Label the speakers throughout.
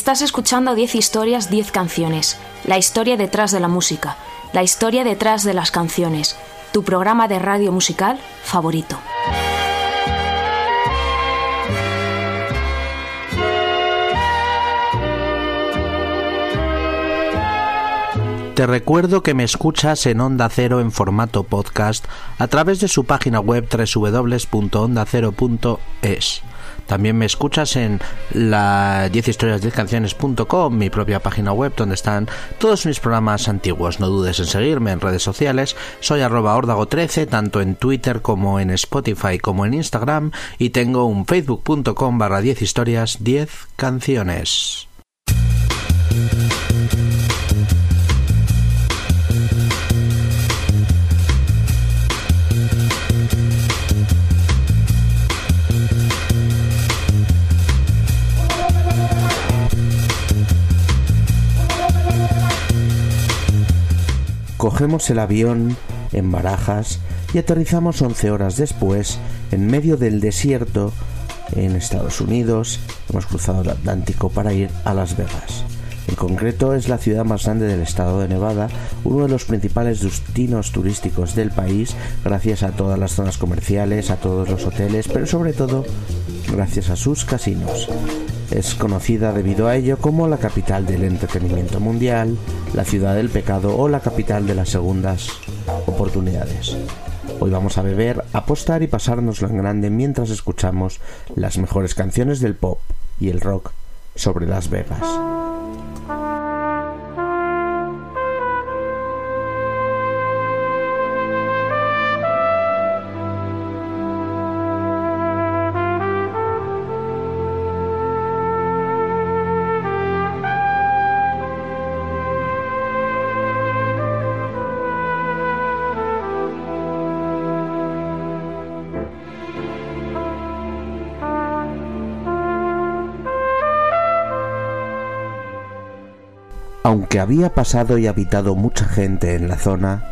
Speaker 1: Estás escuchando 10 historias, 10 canciones. La historia detrás de la música. La historia detrás de las canciones. Tu programa de radio musical favorito.
Speaker 2: Te recuerdo que me escuchas en Onda Cero en formato podcast a través de su página web www.ondacero.es. También me escuchas en la 10 historias 10 canciones.com, mi propia página web donde están todos mis programas antiguos. No dudes en seguirme en redes sociales. Soy arroba ordago13 tanto en Twitter como en Spotify como en Instagram y tengo un facebook.com barra 10 historias 10 canciones. Cogemos el avión en Barajas y aterrizamos 11 horas después en medio del desierto en Estados Unidos. Hemos cruzado el Atlántico para ir a Las Vegas. En concreto es la ciudad más grande del estado de Nevada, uno de los principales destinos turísticos del país, gracias a todas las zonas comerciales, a todos los hoteles, pero sobre todo gracias a sus casinos. Es conocida debido a ello como la capital del entretenimiento mundial, la ciudad del pecado o la capital de las segundas oportunidades. Hoy vamos a beber, apostar y pasárnoslo en grande mientras escuchamos las mejores canciones del pop y el rock sobre Las Vegas. Aunque había pasado y habitado mucha gente en la zona,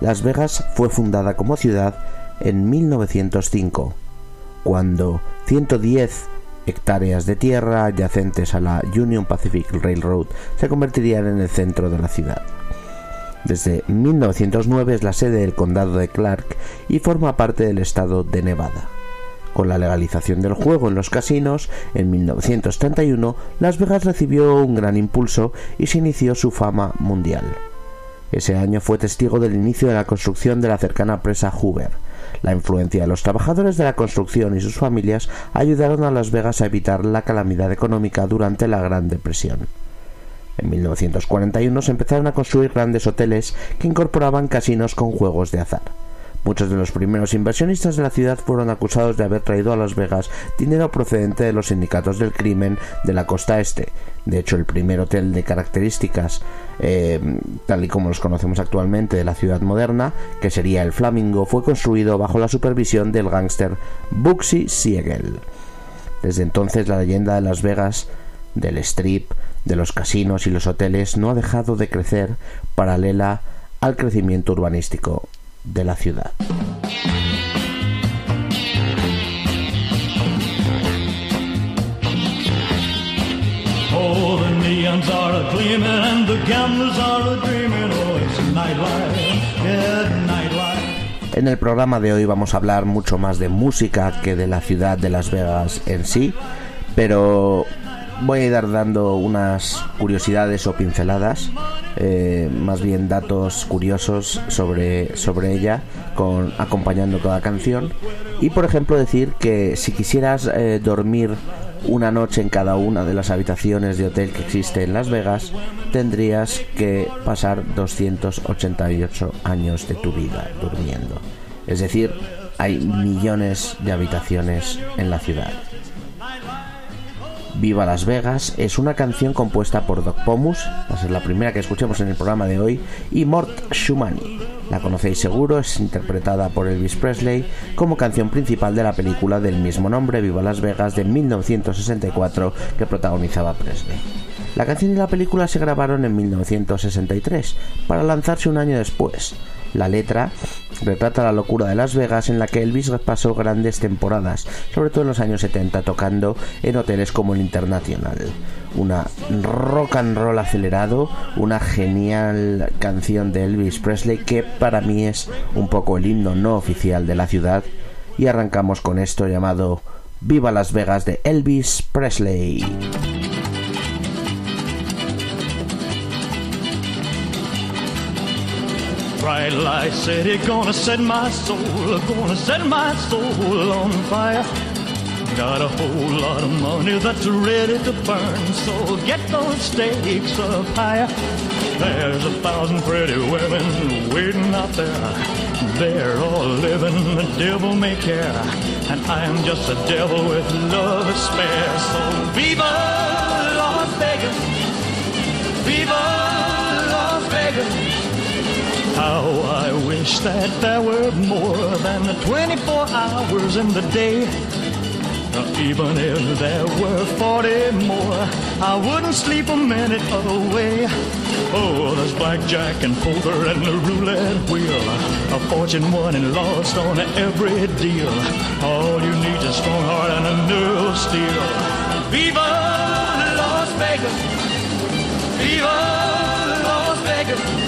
Speaker 2: Las Vegas fue fundada como ciudad en 1905, cuando 110 hectáreas de tierra adyacentes a la Union Pacific Railroad se convertirían en el centro de la ciudad. Desde 1909 es la sede del condado de Clark y forma parte del estado de Nevada. Con la legalización del juego en los casinos, en 1931, Las Vegas recibió un gran impulso y se inició su fama mundial. Ese año fue testigo del inicio de la construcción de la cercana presa Hoover. La influencia de los trabajadores de la construcción y sus familias ayudaron a Las Vegas a evitar la calamidad económica durante la Gran Depresión. En 1941 se empezaron a construir grandes hoteles que incorporaban casinos con juegos de azar. Muchos de los primeros inversionistas de la ciudad fueron acusados de haber traído a Las Vegas dinero procedente de los sindicatos del crimen de la costa este. De hecho, el primer hotel de características, eh, tal y como los conocemos actualmente de la ciudad moderna, que sería el Flamingo, fue construido bajo la supervisión del gángster Bugsy Siegel. Desde entonces, la leyenda de Las Vegas, del strip, de los casinos y los hoteles no ha dejado de crecer paralela al crecimiento urbanístico de la ciudad. En el programa de hoy vamos a hablar mucho más de música que de la ciudad de Las Vegas en sí, pero voy a ir dando unas curiosidades o pinceladas, eh, más bien datos curiosos sobre, sobre ella, con, acompañando toda canción. Y por ejemplo decir que si quisieras eh, dormir una noche en cada una de las habitaciones de hotel que existe en Las Vegas, tendrías que pasar 288 años de tu vida durmiendo. Es decir, hay millones de habitaciones en la ciudad. Viva Las Vegas es una canción compuesta por Doc Pomus, va a ser la primera que escuchemos en el programa de hoy, y Mort Shumani. La conocéis seguro, es interpretada por Elvis Presley como canción principal de la película del mismo nombre, Viva Las Vegas, de 1964, que protagonizaba Presley. La canción y la película se grabaron en 1963, para lanzarse un año después. La letra retrata la locura de Las Vegas en la que Elvis pasó grandes temporadas, sobre todo en los años 70, tocando en hoteles como el Internacional. Una rock and roll acelerado, una genial canción de Elvis Presley que para mí es un poco el himno no oficial de la ciudad. Y arrancamos con esto llamado Viva Las Vegas de Elvis Presley.
Speaker 3: Bright light city, gonna set my soul, gonna set my soul on fire. Got a whole lot of money that's ready to burn, so get those stakes up higher. There's a thousand pretty women waiting out there. They're all living the devil may care, and I am just a devil with love to spare. So viva Las Vegas, viva Las Vegas. How I wish that there were more than the 24 hours in the day. Even if there were 40 more, I wouldn't sleep a minute away. Oh, there's blackjack and poker and the roulette wheel. A fortune won and lost on every deal. All you need is a strong heart and a nerve of steel. Viva Las Vegas! Viva Las Vegas!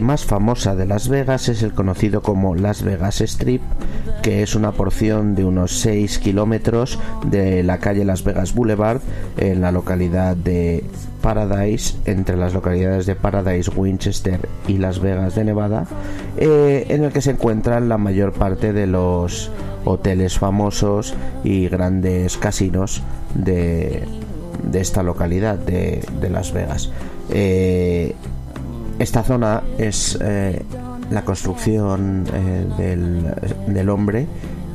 Speaker 2: más famosa de Las Vegas es el conocido como Las Vegas Strip, que es una porción de unos 6 kilómetros de la calle Las Vegas Boulevard en la localidad de Paradise, entre las localidades de Paradise, Winchester y Las Vegas de Nevada, eh, en el que se encuentran la mayor parte de los hoteles famosos y grandes casinos de, de esta localidad de, de Las Vegas. Eh, esta zona es eh, la construcción eh, del, del hombre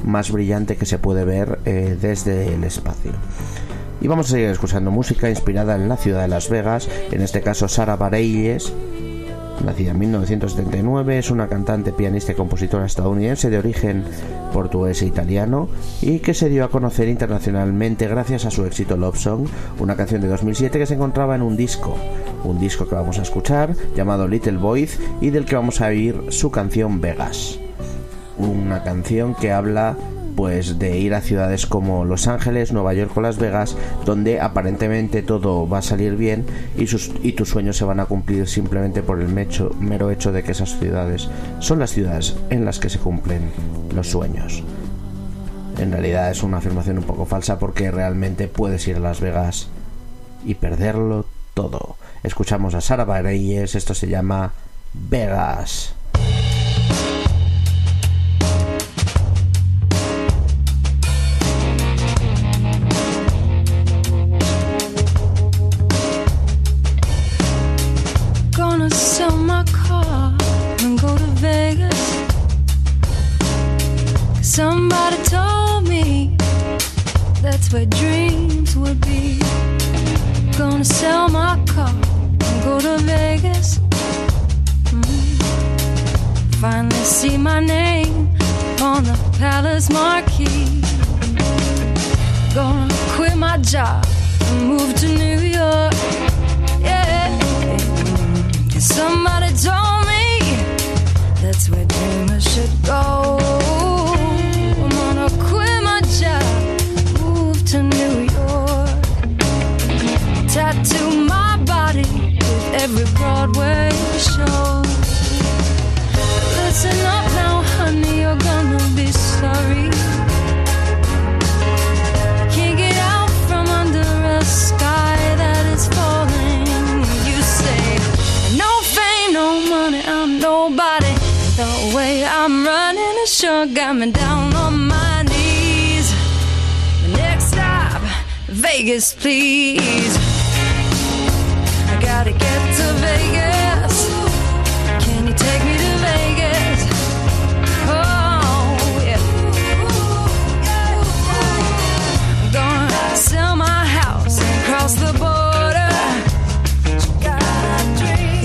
Speaker 2: más brillante que se puede ver eh, desde el espacio. Y vamos a seguir escuchando música inspirada en la ciudad de Las Vegas, en este caso Sara Bareilles, nacida en 1979, es una cantante, pianista y compositora estadounidense de origen portugués e italiano y que se dio a conocer internacionalmente gracias a su éxito Love Song, una canción de 2007 que se encontraba en un disco, un disco que vamos a escuchar llamado Little Boys y del que vamos a oír su canción Vegas. Una canción que habla pues de ir a ciudades como Los Ángeles, Nueva York o Las Vegas, donde aparentemente todo va a salir bien y, tus sueños se van a cumplir simplemente por el mero hecho de que esas ciudades son las ciudades en las que se cumplen los sueños. En realidad es una afirmación un poco falsa porque realmente puedes ir a Las Vegas y perderlo todo. Escuchamos a Sara Bareilles, esto se llama Vegas.
Speaker 4: Somebody told me that's where dreams would be. Gonna sell my car to Vegas. Mm. Finally see my name on the palace marquee. Gonna quit my job and move to New York. Yeah, somebody got me down on my knees. Next stop, Vegas, please. I gotta get to Vegas. Can you take me to Vegas? Oh, yeah. I'm gonna sell my house and cross the border.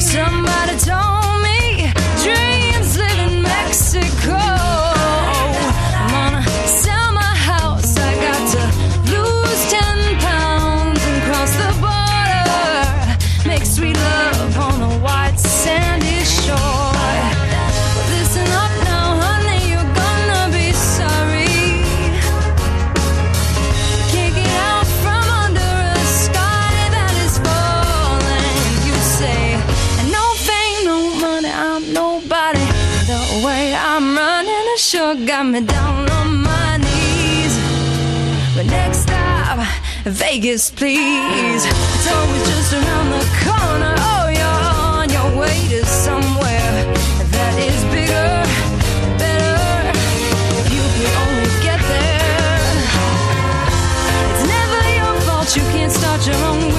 Speaker 4: Somebody told me down on my knees. But next stop, Vegas, please. It's always just around the corner. Oh, you're on your way to somewhere that is bigger, better. If you only get there. It's never your fault you can't start your own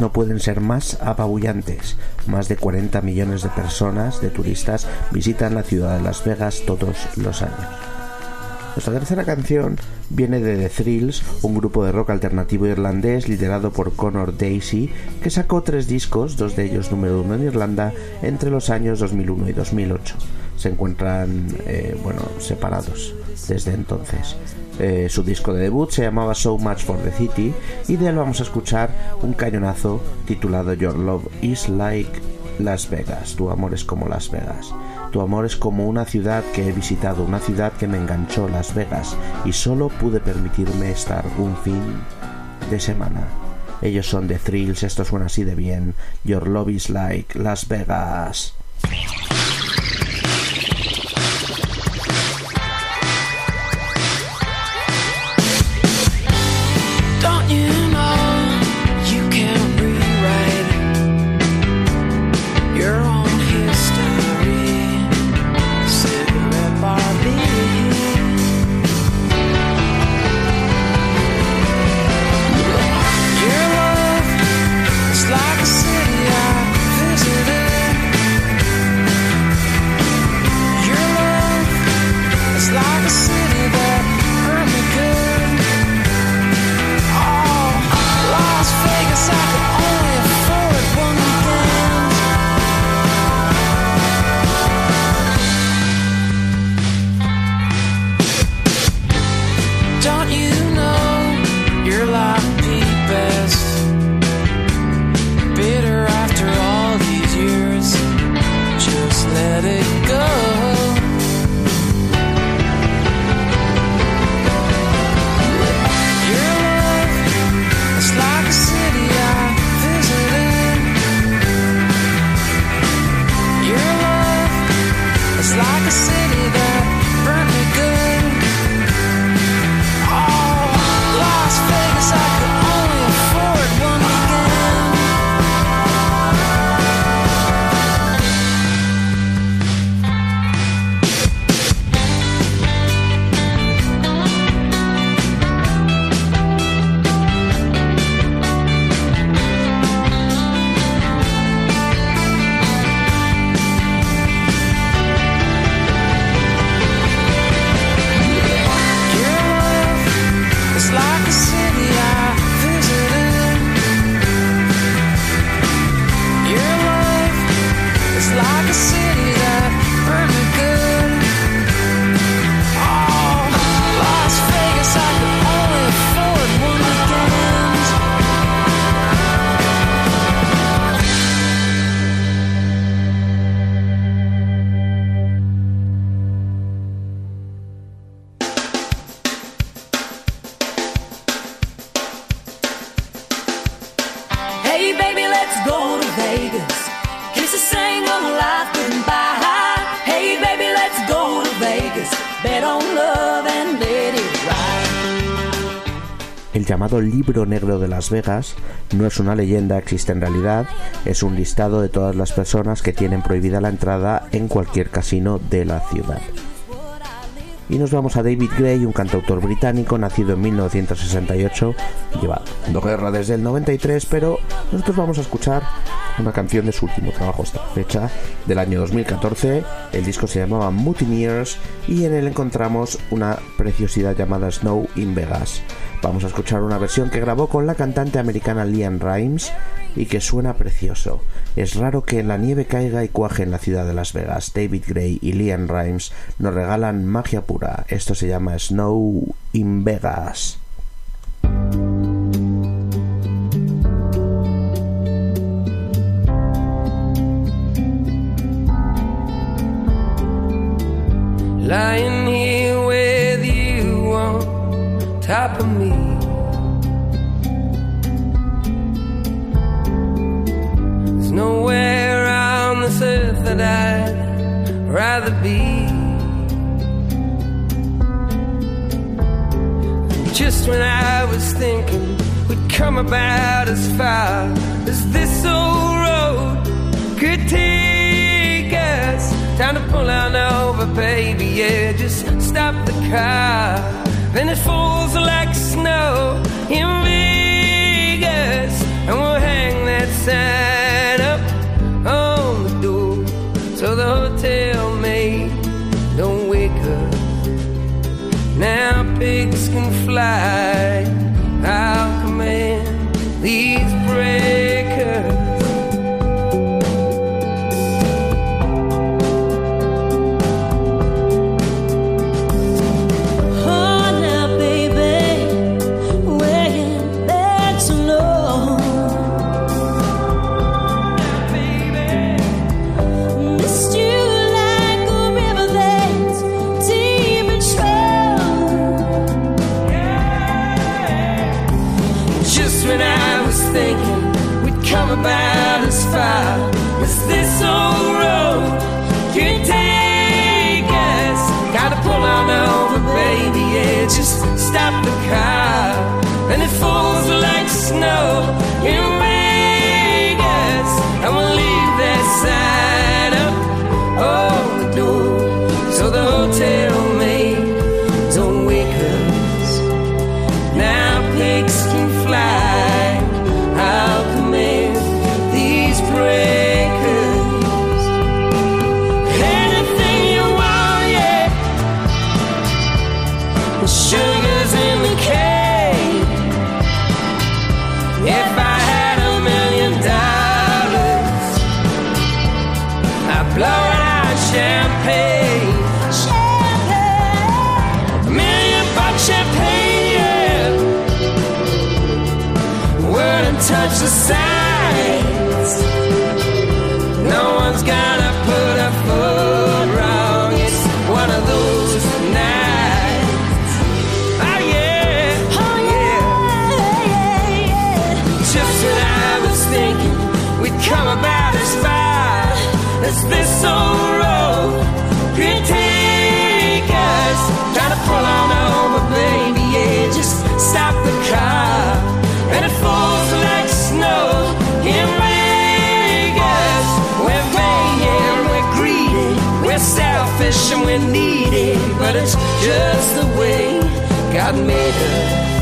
Speaker 4: no
Speaker 2: pueden ser más apabullantes. Más de 40 millones de personas, de turistas, visitan la ciudad de Las Vegas todos los años. Nuestra tercera canción viene de The Thrills, un grupo de rock alternativo irlandés liderado por Conor Daisy, que sacó tres discos, dos de ellos número uno en Irlanda, entre los años 2001 y 2008. Se encuentran, eh, bueno, separados desde entonces. Eh, su disco de debut se llamaba So Much for the City y de él vamos a escuchar un cañonazo titulado Your Love is Like Las Vegas. Tu amor es como Las Vegas. Tu amor es como una ciudad que he visitado, una ciudad que me enganchó, Las Vegas, y solo pude permitirme estar un fin de semana. Ellos son The Thrills, esto suena así de bien. Your Love is Like Las Vegas. Llamado Libro Negro de Las Vegas no es una leyenda, existe en realidad, es un listado de todas las personas que tienen prohibida la entrada en cualquier casino de la ciudad. Y nos vamos a David Gray, un cantautor británico nacido en 1968, lleva guerra desde el 93, pero nosotros vamos a escuchar una canción de su último trabajo la fecha, del año 2014. El disco se llamaba Mutineers y en él encontramos una preciosidad llamada Snow in Vegas. Vamos a escuchar una versión que grabó con la cantante americana Liam Rimes y que suena precioso. Es raro que la nieve caiga y cuaje en la ciudad de Las Vegas. David Gray y Liam Rimes nos regalan magia pura. Esto se llama Snow in Vegas.
Speaker 5: Lying here with you on top of me. Nowhere on this earth that I'd rather be. Just when I was thinking we'd come about as far as this old road could take us. Time to pull on over, baby, yeah, just stop the car. Then it falls like snow in Vegas,
Speaker 4: light and
Speaker 5: we're needy, but it's just the way God made us.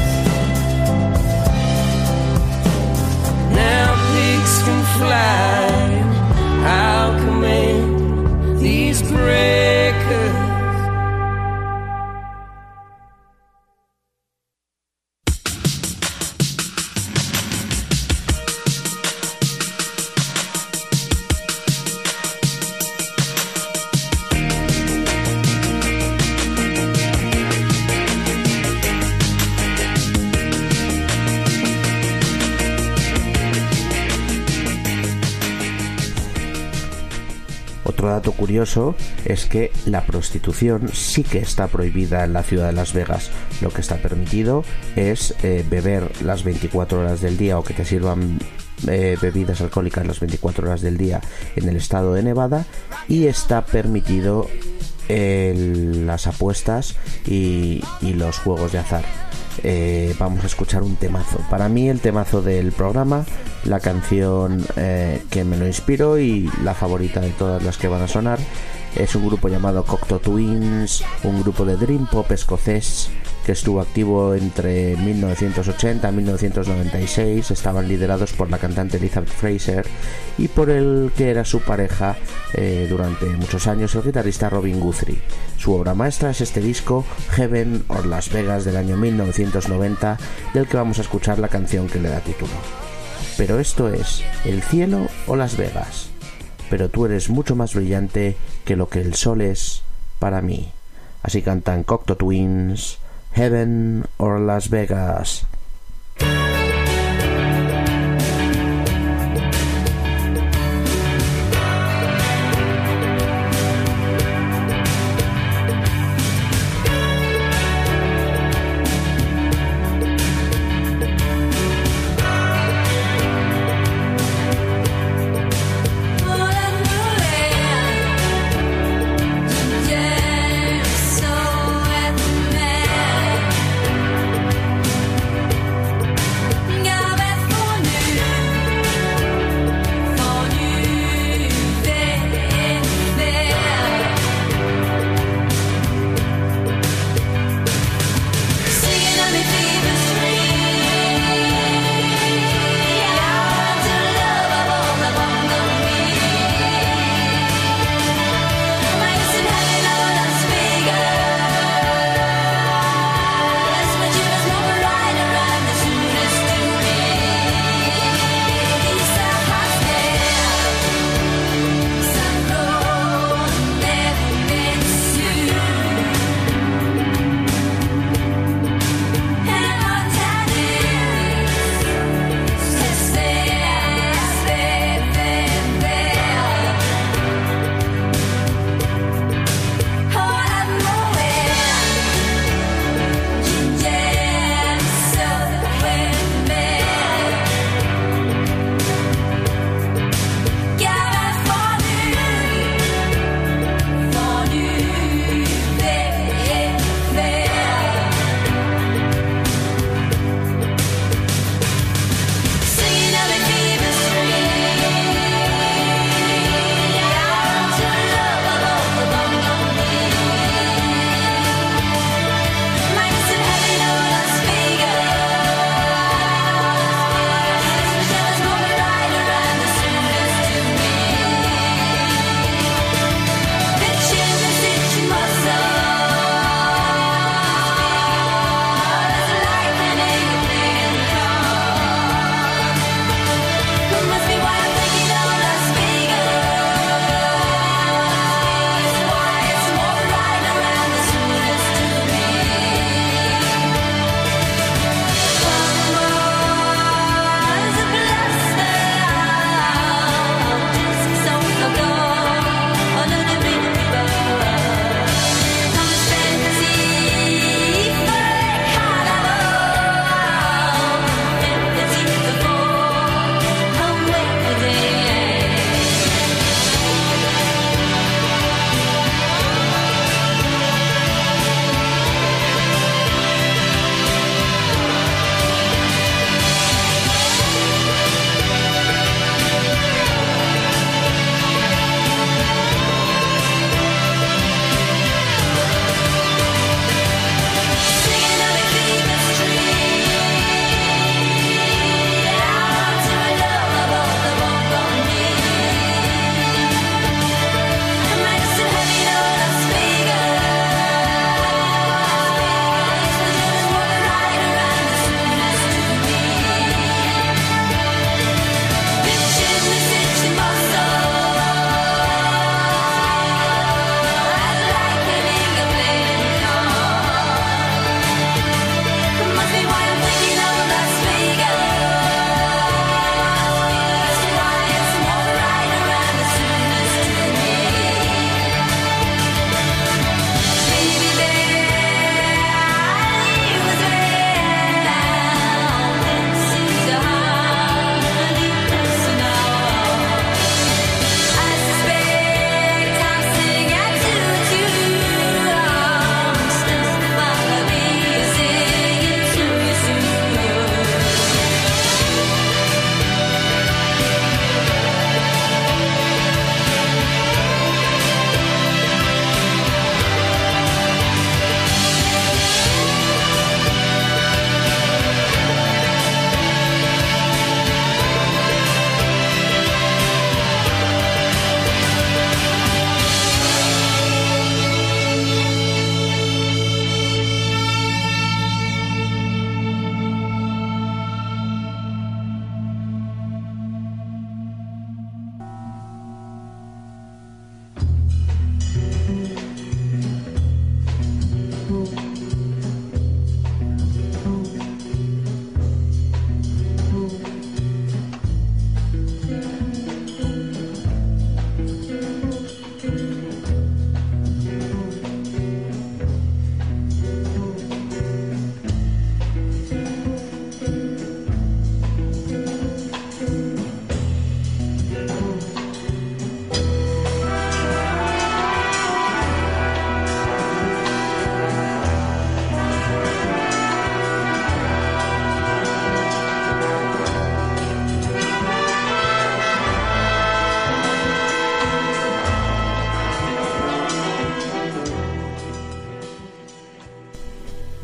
Speaker 2: Curioso es que la prostitución sí que está prohibida en la ciudad de Las Vegas. Lo que está permitido es eh, beber las 24 horas del día o que te sirvan eh, bebidas alcohólicas las 24 horas del día en el estado de Nevada y está permitido las apuestas y los juegos de azar. Eh, vamos a escuchar un temazo. Para mí el temazo del programa, la canción eh, que me lo inspiró y la favorita de todas las que van a sonar, es un grupo llamado Cocteau Twins, un grupo de dream pop escocés que estuvo activo entre 1980 y 1996. Estaban liderados por la cantante Elizabeth Fraser y por el que era su pareja eh, durante muchos años, el guitarrista Robin Guthrie. Su obra maestra es este disco Heaven or Las Vegas del año 1990, del que vamos a escuchar la canción que le da título. Pero esto es el cielo o Las Vegas. Pero tú eres mucho más brillante que lo que el sol es para mí. Así cantan Cocteau Twins, Heaven or Las Vegas.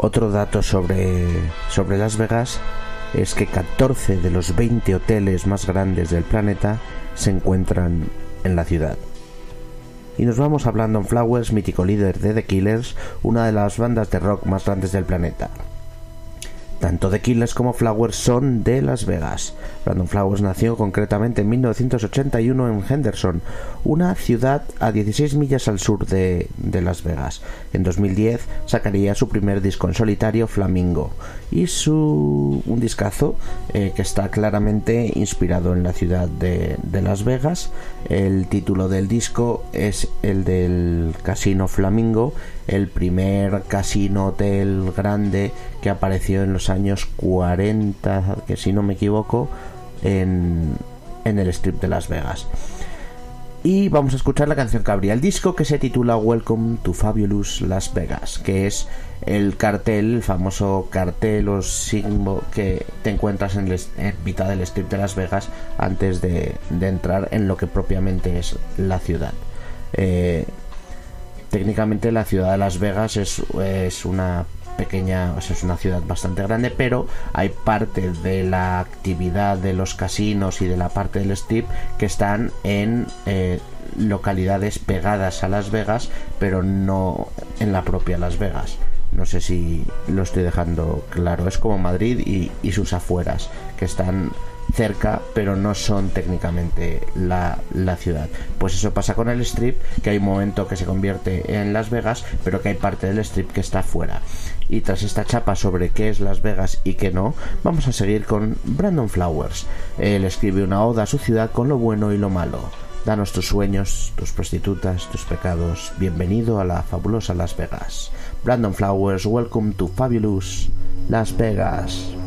Speaker 2: Otro dato sobre, sobre Las Vegas es que 14 de los 20 hoteles más grandes del planeta se encuentran en la ciudad. Y nos vamos a Brandon Flowers, mítico líder de The Killers, una de las bandas de rock más grandes del planeta. Tanto The Killers como Flowers son de Las Vegas. Brandon Flowers nació concretamente en 1981 en Henderson, una ciudad a 16 millas al sur de, Las Vegas. En 2010 sacaría su primer disco en solitario, Flamingo, y su un discazo eh, que está claramente inspirado en la ciudad de, de, Las Vegas. El título del disco es el del Casino Flamingo, el primer casino hotel grande que apareció en los años 40, que si no me equivoco, en, en el strip de Las Vegas. Y vamos a escuchar la canción que abría el disco que se titula Welcome to Fabulous Las Vegas, que es el cartel, el famoso cartel o símbolo que te encuentras en mitad del strip de Las Vegas antes de, de, entrar en lo que propiamente es la ciudad. Eh, técnicamente la ciudad de Las Vegas es, es una pequeña, o sea, es una ciudad bastante grande, pero hay parte de la actividad de los casinos y de la parte del strip que están en eh, localidades pegadas a Las Vegas, pero no en la propia Las Vegas. No sé si lo estoy dejando claro. Es como Madrid y, sus afueras, que están cerca, pero no son técnicamente la, la, ciudad. Pues eso pasa con el strip, que hay un momento que se convierte en Las Vegas, pero que hay parte del strip que está fuera. Y tras esta chapa sobre qué es Las Vegas y qué no, vamos a seguir con Brandon Flowers. Él escribe una oda a su ciudad con lo bueno y lo malo. Danos tus sueños, tus prostitutas, tus pecados. Bienvenido a la fabulosa Las Vegas. Brandon Flowers, welcome to Fabulous Las Vegas.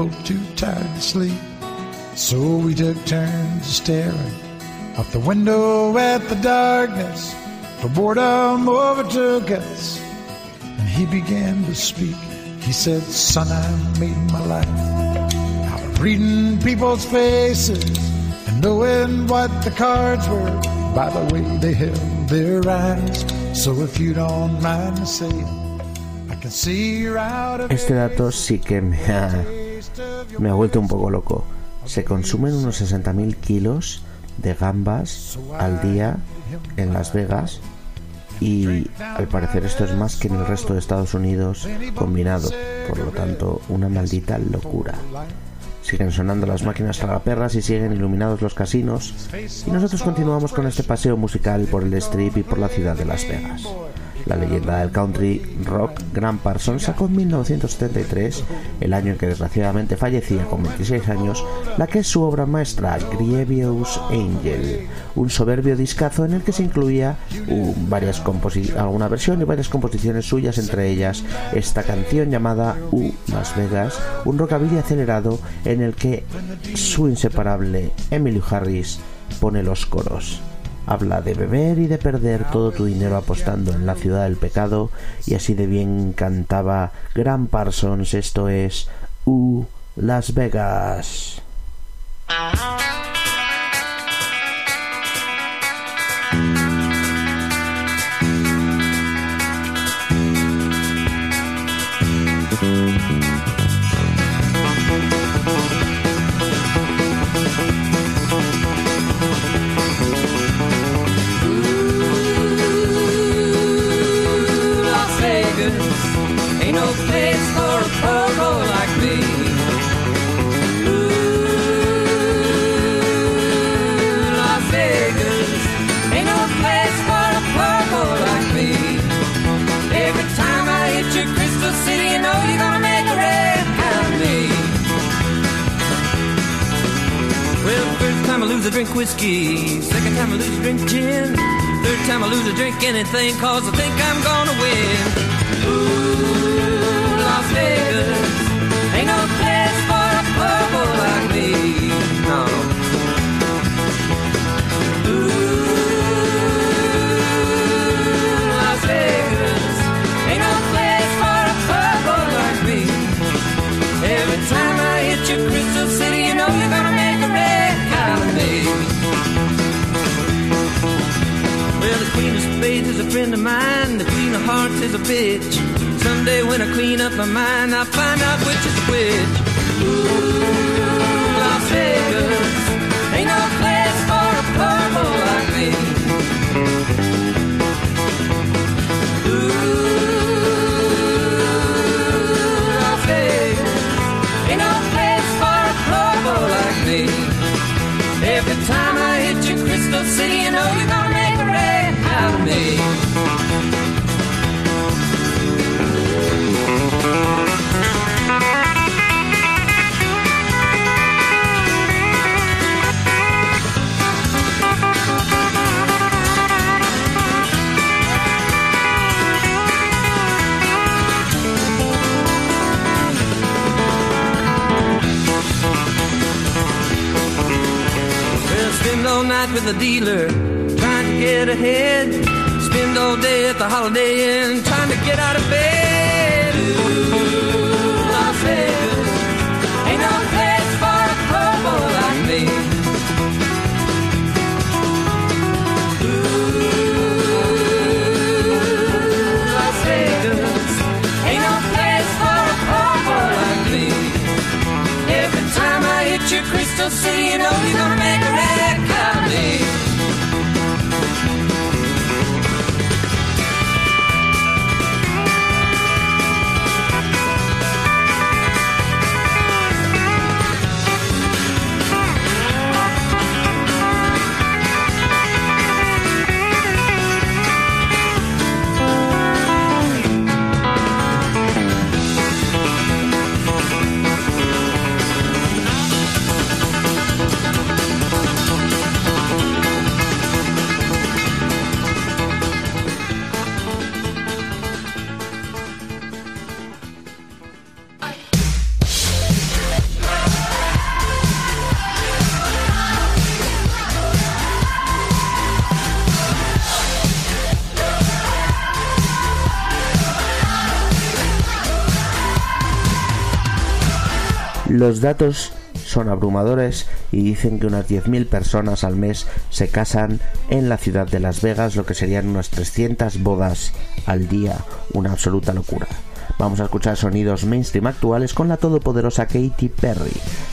Speaker 6: Both too tired to sleep, so we took turns staring out the window at the darkness. The boredom overtook us, and he began to speak. He said, Son, I made my life out of reading people's faces and knowing what the cards were by the way they held their eyes. So if you don't mind me saying, I can see you're out of
Speaker 2: Este dato sí que me ha, me ha vuelto un poco loco. Se consumen unos 60.000 kilos de gambas al día en Las Vegas y al parecer esto es más que en el resto de Estados Unidos combinado. Por lo tanto, una maldita locura. Siguen sonando las máquinas tragaperras y siguen iluminados los casinos. Y nosotros continuamos con este paseo musical por el strip y por la ciudad de Las Vegas. La leyenda del country rock Grant Parsons sacó en 1973, el año en que desgraciadamente fallecía con 26 años, la que es su obra maestra, Grievous Angel, un soberbio discazo en el que se incluía uh, varias versión y varias composiciones suyas, entre ellas esta canción llamada U Las Vegas, un rockabilly acelerado en el que su inseparable Emily Harris pone los coros. Habla de beber y de perder todo tu dinero apostando en la ciudad del pecado y así de bien cantaba Gran Parsons, esto es U Las Vegas.
Speaker 5: Drink whiskey. Second time I lose, I drink gin. Third time I lose, I drink anything, cause I think I'm gonna win. Ooh, Las Vegas ain't no Of mine. The Queen of Hearts is a bitch. Someday when I clean up my mind, I'll find out which is which. Ooh, Las Vegas night with the dealer, trying to get ahead. Spend all day at the Holiday Inn, trying to get out of bed. Ooh, Las Vegas ain't no place for a boy like me. Ooh, Las Vegas ain't no place for a boy like me. Every time I hit your Crystal City, you know you're gonna make a
Speaker 2: Los datos son abrumadores y dicen que unas 10.000 personas al mes se casan en la ciudad de Las Vegas, lo que serían unas 300 bodas al día, una absoluta locura. Vamos a escuchar sonidos mainstream actuales con la todopoderosa Katy Perry.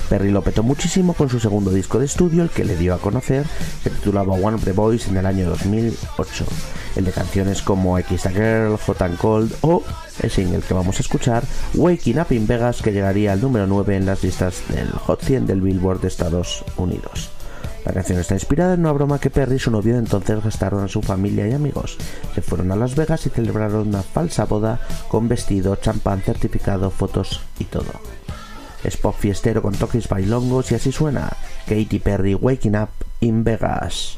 Speaker 2: Perry lo petó muchísimo con su segundo disco de estudio, el que le dio a conocer, se titulaba One of the Boys en el año 2008. El de canciones como X a Girl, Hot and Cold o el single que vamos a escuchar, Waking Up in Vegas, que llegaría al número 9 en las listas del Hot 100 del Billboard de Estados Unidos. La canción está inspirada en una broma que Perry y su novio entonces gastaron a su familia y amigos. Se fueron a Las Vegas y celebraron una falsa boda con vestido, champán certificado, fotos y todo. Es pop fiestero con toques bailongos y así suena Katy Perry Waking Up in Vegas.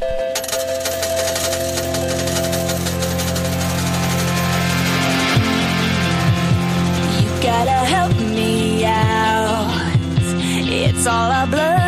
Speaker 4: It's all a blur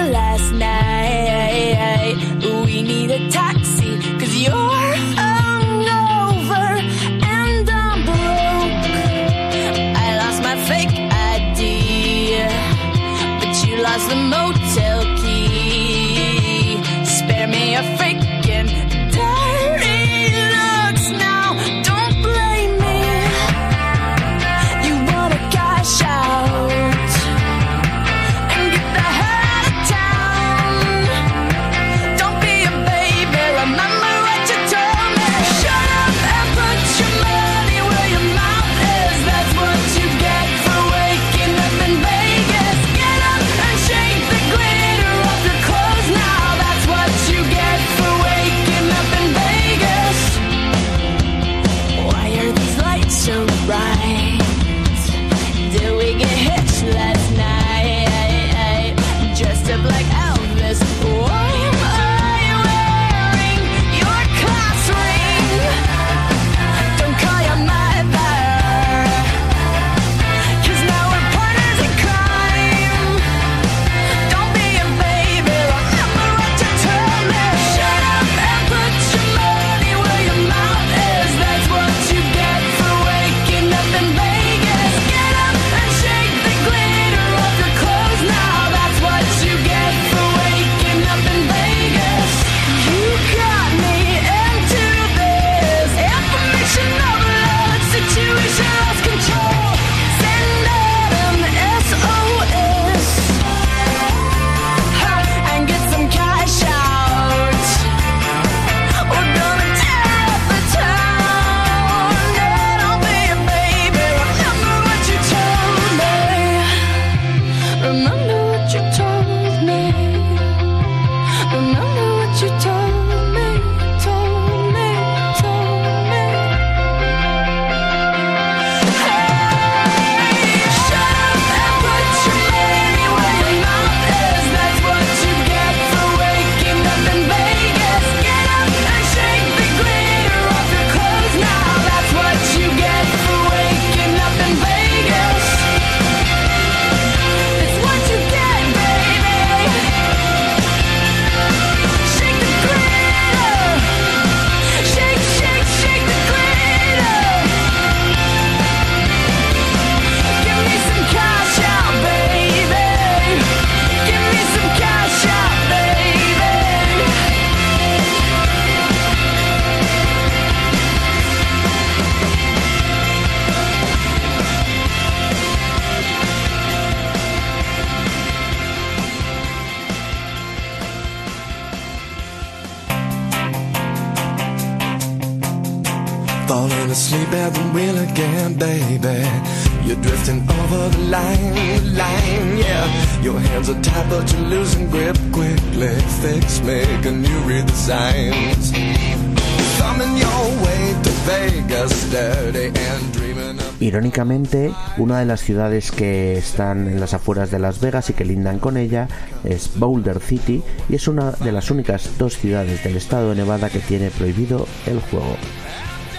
Speaker 2: una de las ciudades que están en las afueras de Las Vegas y que lindan con ella es Boulder City y es una de las únicas dos ciudades del estado de Nevada que tiene prohibido el juego.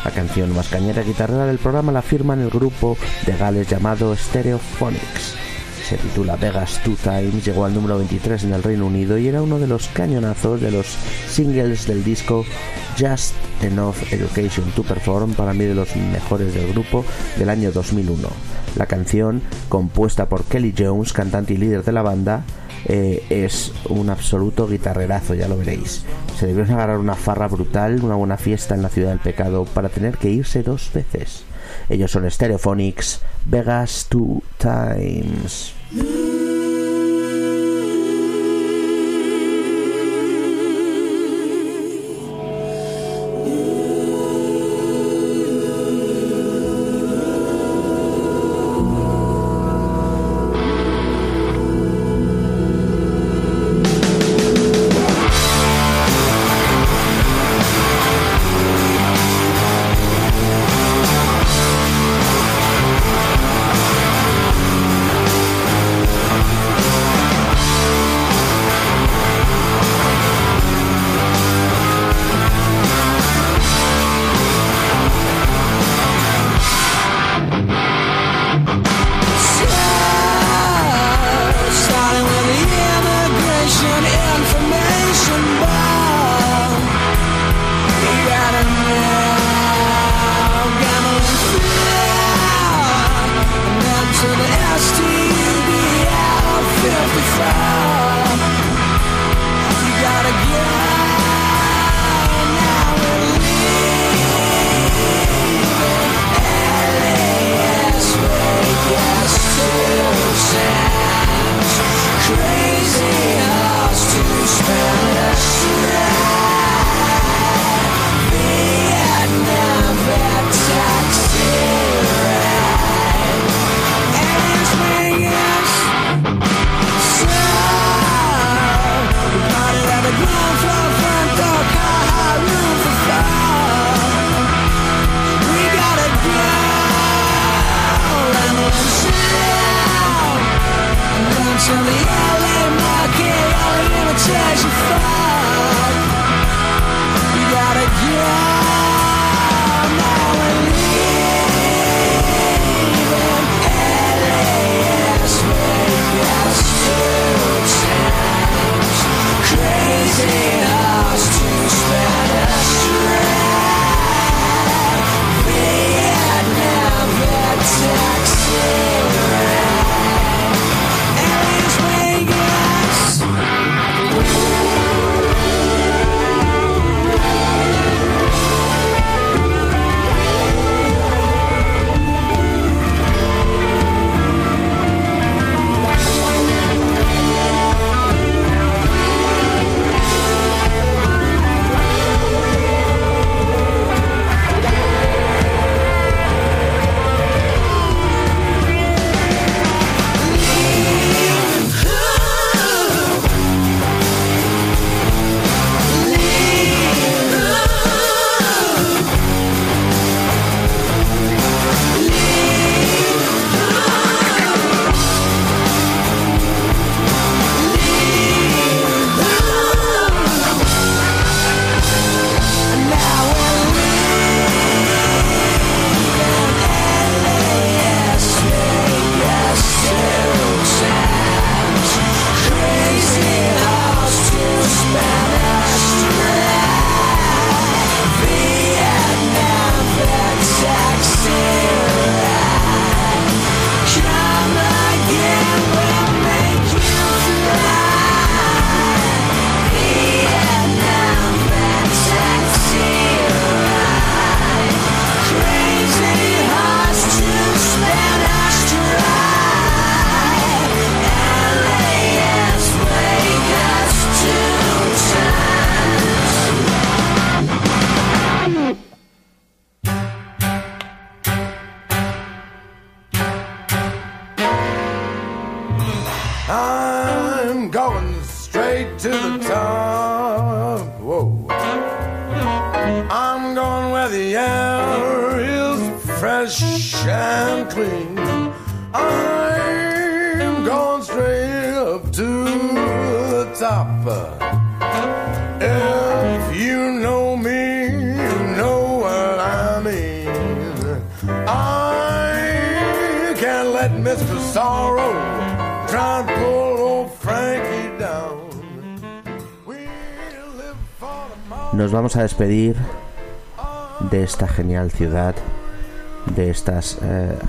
Speaker 2: La canción más cañera guitarrera del programa la firman el grupo de Gales llamado Stereophonics. Se titula Vegas Two Times, llegó al número 23 en el Reino Unido y era uno de los cañonazos de los singles del disco Just Enough Education to Perform, para mí de los mejores del grupo del año 2001. La canción, compuesta por Kelly Jones, cantante y líder de la banda, eh, es un absoluto guitarrerazo, ya lo veréis. Se debieron agarrar una farra brutal, una buena fiesta en la ciudad del pecado para tener que irse dos veces. Ellos son Stereophonics, Vegas Two Times.
Speaker 7: you
Speaker 8: I'm going straight to the top. Whoa. I'm going where the air is fresh and clean. I'm going straight up to the top. If you know me, you know what I mean. I can't let Mr. Sorrow trying
Speaker 2: Nos vamos a despedir de esta genial ciudad, de esta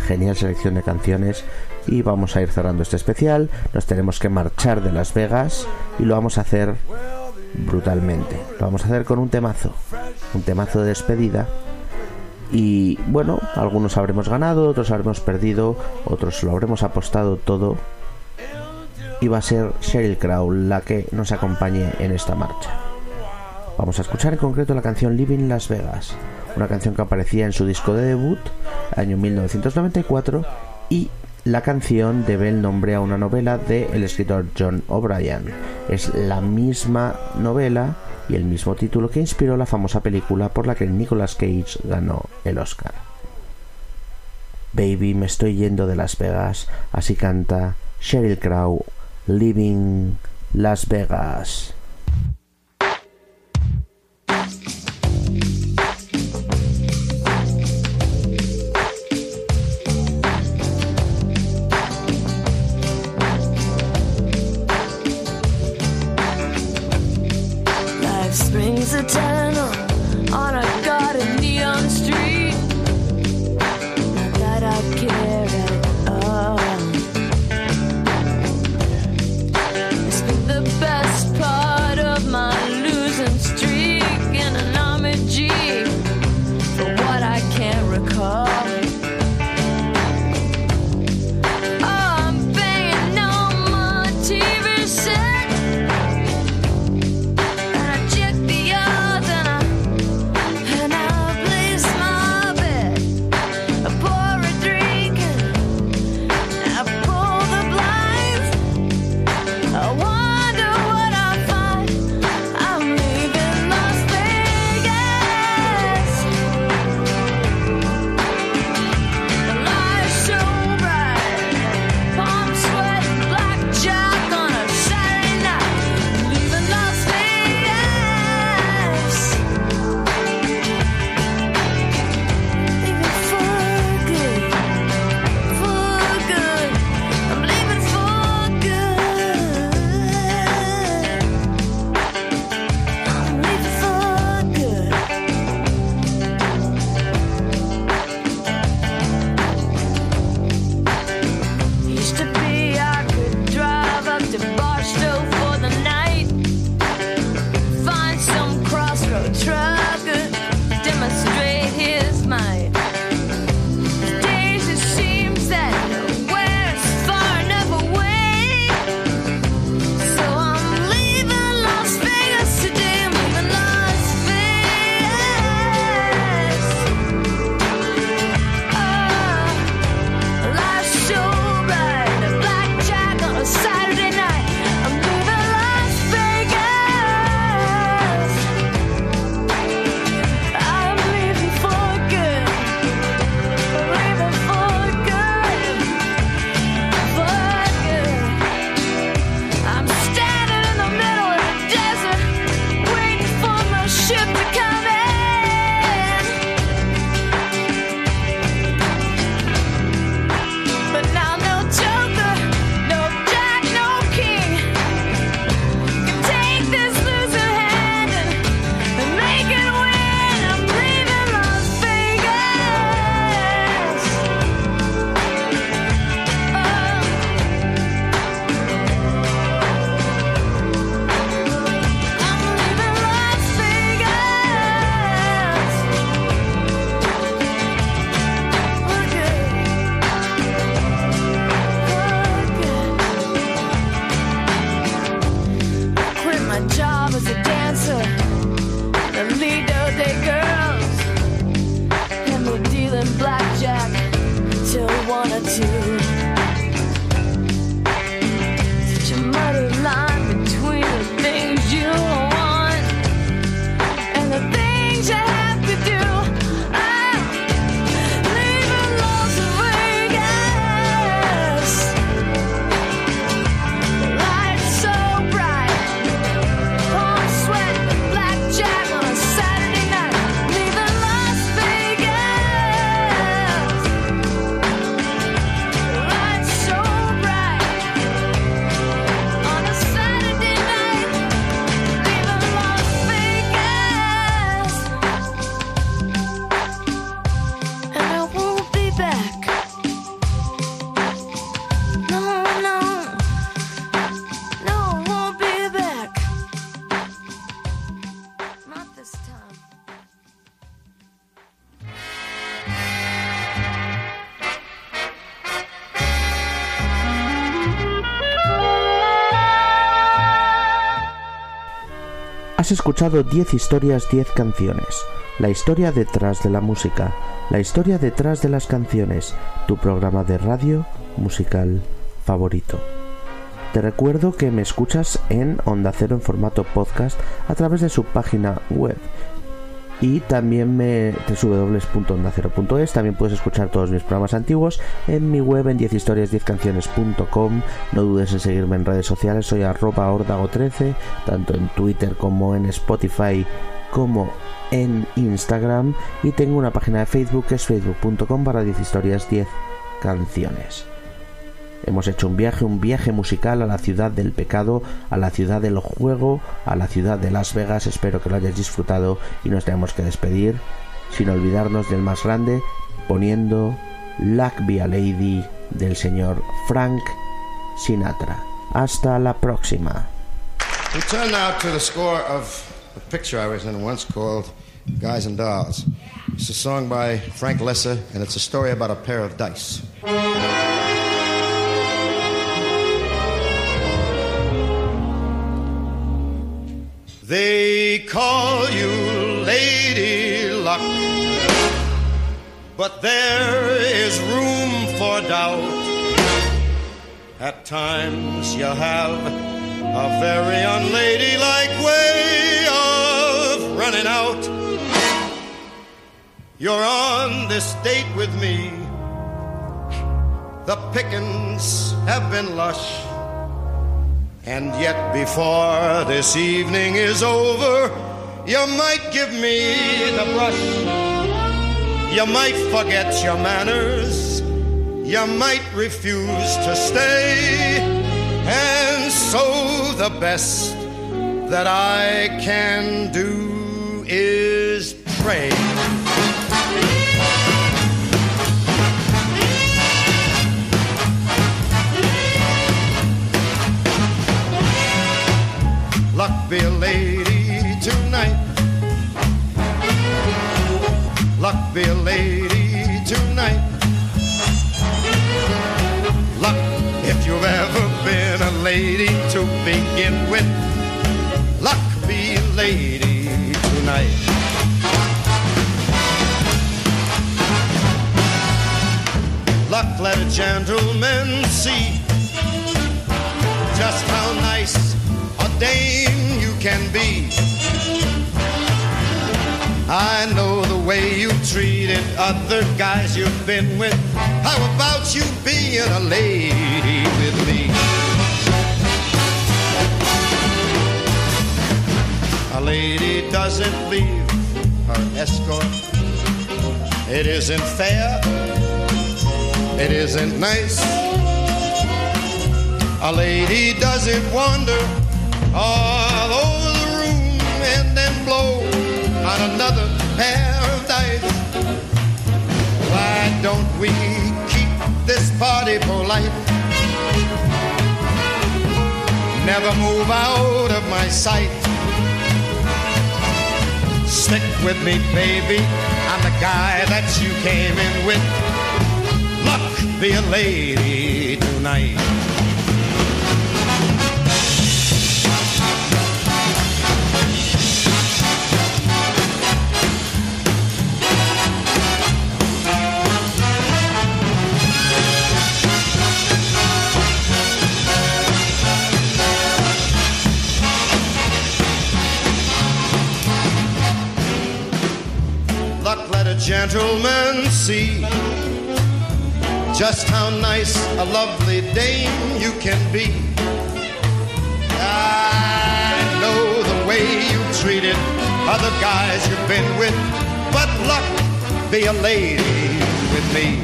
Speaker 2: genial selección de canciones y vamos a ir cerrando este especial. Nos tenemos que marchar de Las Vegas y lo vamos a hacer brutalmente. Lo vamos a hacer con un temazo, un temazo de despedida. Y bueno, algunos habremos ganado, otros habremos perdido, otros lo habremos apostado todo. Y va a ser Sheryl Crow la que nos acompañe en esta marcha. Vamos a escuchar en concreto la canción Living Las Vegas, una canción que aparecía en su disco de debut, año 1994, y la canción debe el nombre a una novela del escritor John O'Brien. Es la misma novela y el mismo título que inspiró la famosa película por la que Nicolas Cage ganó el Oscar. Baby, me estoy yendo de Las Vegas, así canta Sheryl Crow, Living Las Vegas.
Speaker 4: things are time.
Speaker 2: Has escuchado 10 historias, 10 canciones. La historia detrás de la música, la historia detrás de las canciones, tu programa de radio musical favorito. Te recuerdo que me escuchas en Onda Cero en formato podcast a través de su página web y también me www.ondacero.es también puedes escuchar todos mis programas antiguos en mi web en 10historias10canciones.com no dudes en seguirme en redes sociales. Soy arroba ordago13 tanto en Twitter como en Spotify como en Instagram. Y tengo una página de Facebook que es facebook.com barra 10 historias 10 canciones Hemos hecho un viaje, un viaje musical a la ciudad del pecado, a la ciudad del juego, a la ciudad de Las Vegas. Espero que lo hayas disfrutado y nos tenemos que despedir sin olvidarnos del más grande, poniendo Luck Be a Lady del señor Frank Sinatra. Hasta la próxima.
Speaker 9: We turn now to the score of a picture I was in once called Guys and Dolls. It's a song by Frank Lesser, and it's a story about a pair of dice. They call you Lady Luck, but there is room for doubt. At times you have a very unladylike way of running out. You're on this date with me. The pickings have been lush. And yet, before this evening is over, you might give me the brush. You might forget your manners. You might refuse to stay. And so, the best that I can do is pray. Luck be a lady tonight. Luck be a lady tonight. Luck, if you've ever been a lady to begin with. Luck be a lady tonight. Luck, let a gentleman see just how nice dame you can be. I know the way you treated other guys you've been with. How about you being a lady with me? A lady doesn't leave her escort. It isn't fair. It isn't nice. A lady doesn't wander all over the room and then blow on another dice. Why don't we keep this party polite? Never move out of my sight. Stick with me, baby. I'm the guy that you came in with. Luck be a lady tonight. Gentleman see just how nice a lovely dame you can be. I know the way you treated other guys you've been with, but luck be a lady with me.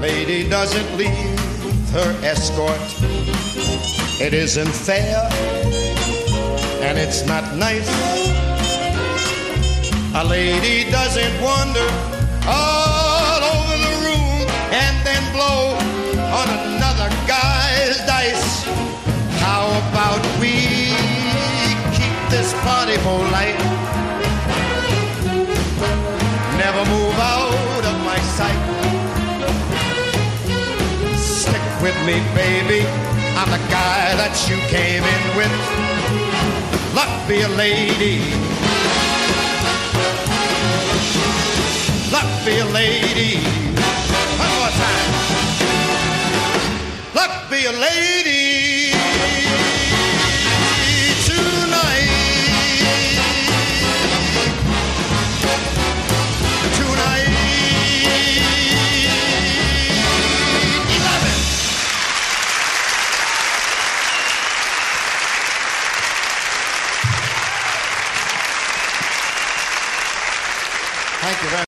Speaker 9: Lady doesn't leave her escort. It isn't fair and it's not nice. A lady doesn't wander all over the room and then blow on another guy's dice. How about we keep this party polite? Never move out of my sight. Stick with me, baby. I'm the guy that you came in with. Luck be a lady. Luck be a lady. One more time. Luck be a lady